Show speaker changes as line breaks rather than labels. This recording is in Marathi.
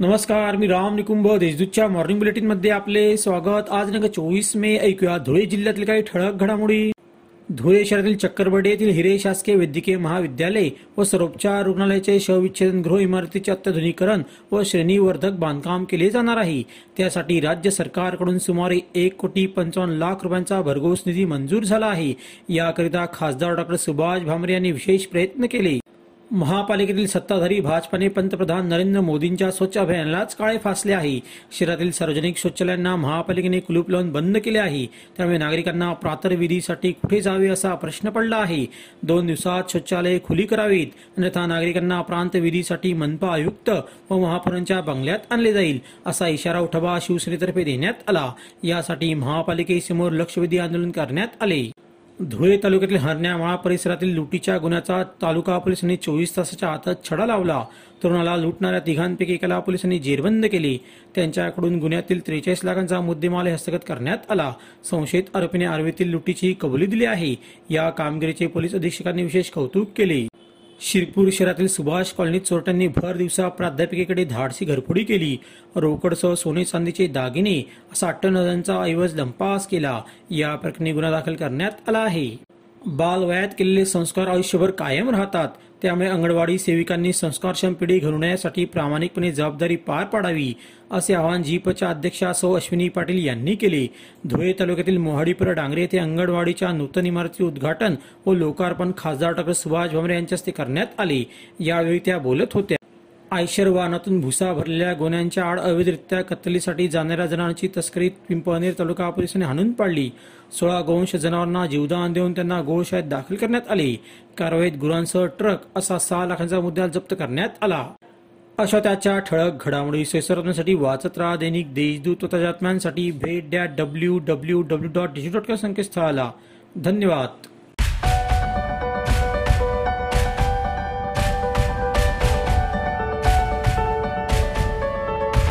नमस्कार मी राम निकुंभ देशदूतच्या मॉर्निंग बुलेटिनमध्ये आपले स्वागत. आज नका चोवीस मे ऐकूया धुळे जिल्ह्यातील काही ठळक घडामोडी. धुळे शहरातील चक्करबडे येथील हिरे शासकीय वैद्यकीय महाविद्यालय व सरोपचार रुग्णालयाचे शवविच्छेदन गृह इमारतीचे अत्याधुनिकरण व श्रेणीवर्धक बांधकाम केले जाणार आहे. त्यासाठी राज्य सरकारकडून सुमारे एक कोटी पंचावन्न लाख रुपयांचा भरघोस निधी मंजूर झाला आहे. याकरिता खासदार डॉक्टर सुभाष भामरे यांनी विशेष प्रयत्न केले. महापालिकेतील सत्ताधारी भाजपाने पंतप्रधान नरेंद्र मोदींच्या स्वच्छ अभियानालाच काळे फासले आहे. शहरातील सार्वजनिक शौचालयांना महापालिकेने कुलूप लावून बंद केले आहे. त्यामुळे नागरिकांना प्रातर्विधीसाठी कुठे जावे असा प्रश्न पडला आहे. दोन दिवसात शौचालये खुली करावीत अन्यथा नागरिकांना प्रांतविधीसाठी मनपा आयुक्त व महापौरांच्या बंगल्यात आणले जाईल असा इशारा उठवा शिवसेनेतर्फे देण्यात आला. यासाठी महापालिकेसमोर लक्षवेधी आंदोलन करण्यात आले. धुळे तालुक्यातील हरण्यामाळा परिसरातील लुटीच्या गुन्ह्याचा तालुका पोलिसांनी चोवीस तासाच्या आतात छडा लावला. तरुणाला लुटणाऱ्या तिघांपैकी एकाला पोलिसांनी जेरबंद केली. त्यांच्याकडून गुन्ह्यातील त्रेचाळीस लाखांचा मुद्देमाल हस्तगत करण्यात आला. संशयित आरोपीने आर्वीतील लुटीची कबुली दिली आहे. या कामगिरीचे पोलीस अधीक्षकांनी विशेष कौतुक केले. शिरपूर शहरातील सुभाष कॉलनीत चोरट्यांनी भर दिवसा प्राध्यापिकेकडे धाडसी घरफोडी केली. रोकडसह सोने चांदीचे दागिने असा अठ्ठावन्न हजारांचा ऐवज लंपास केला. या प्रकरणी गुन्हा दाखल करण्यात आला आहे. बालवयात केलेले संस्कार आयुष्यभर कायम राहतात. त्यामुळे अंगणवाडी सेविकांनी संस्कारक्षम पिढी घडवण्यासाठी प्रामाणिकपणे जबाबदारी पार पाडावी असे आवाहन जीपच्या अध्यक्षा सौ अश्विनी पाटील यांनी केले. धुळे तालुक्यातील मोहाडीपुरा डांगरे येथे अंगणवाडीच्या नूतन इमारतीचे उद्घाटन व लोकार्पण खासदार डॉक्टर सुभाष भमरे यांच्या हस्ते करण्यात आले. यावेळी त्या बोलत होत्या. आयशर वाहनातून भुसा भरलेल्या गोण्यांच्या आड अवैधरित्या कत्तलीसाठी जाणाऱ्या जनावरांची तस्करी पिंपळनेर तालुका पोलिसांनी हाणून पाडली. सोळा गोवंश जनावरांना जीवदान देऊन त्यांना गोशाळेत दाखल करण्यात आले. कारवाईत गुरांसह ट्रक असा सहा लाखांचा मुद्दा जप्त करण्यात आला. अशा त्याच्या ठळक घडामोडी सेसरत्नासाठी वाचत राहा दैनिक देशदूत व बातम्यांसाठी भेट द्या W W W dot digital dot संकेतस्थळाला. धन्यवाद.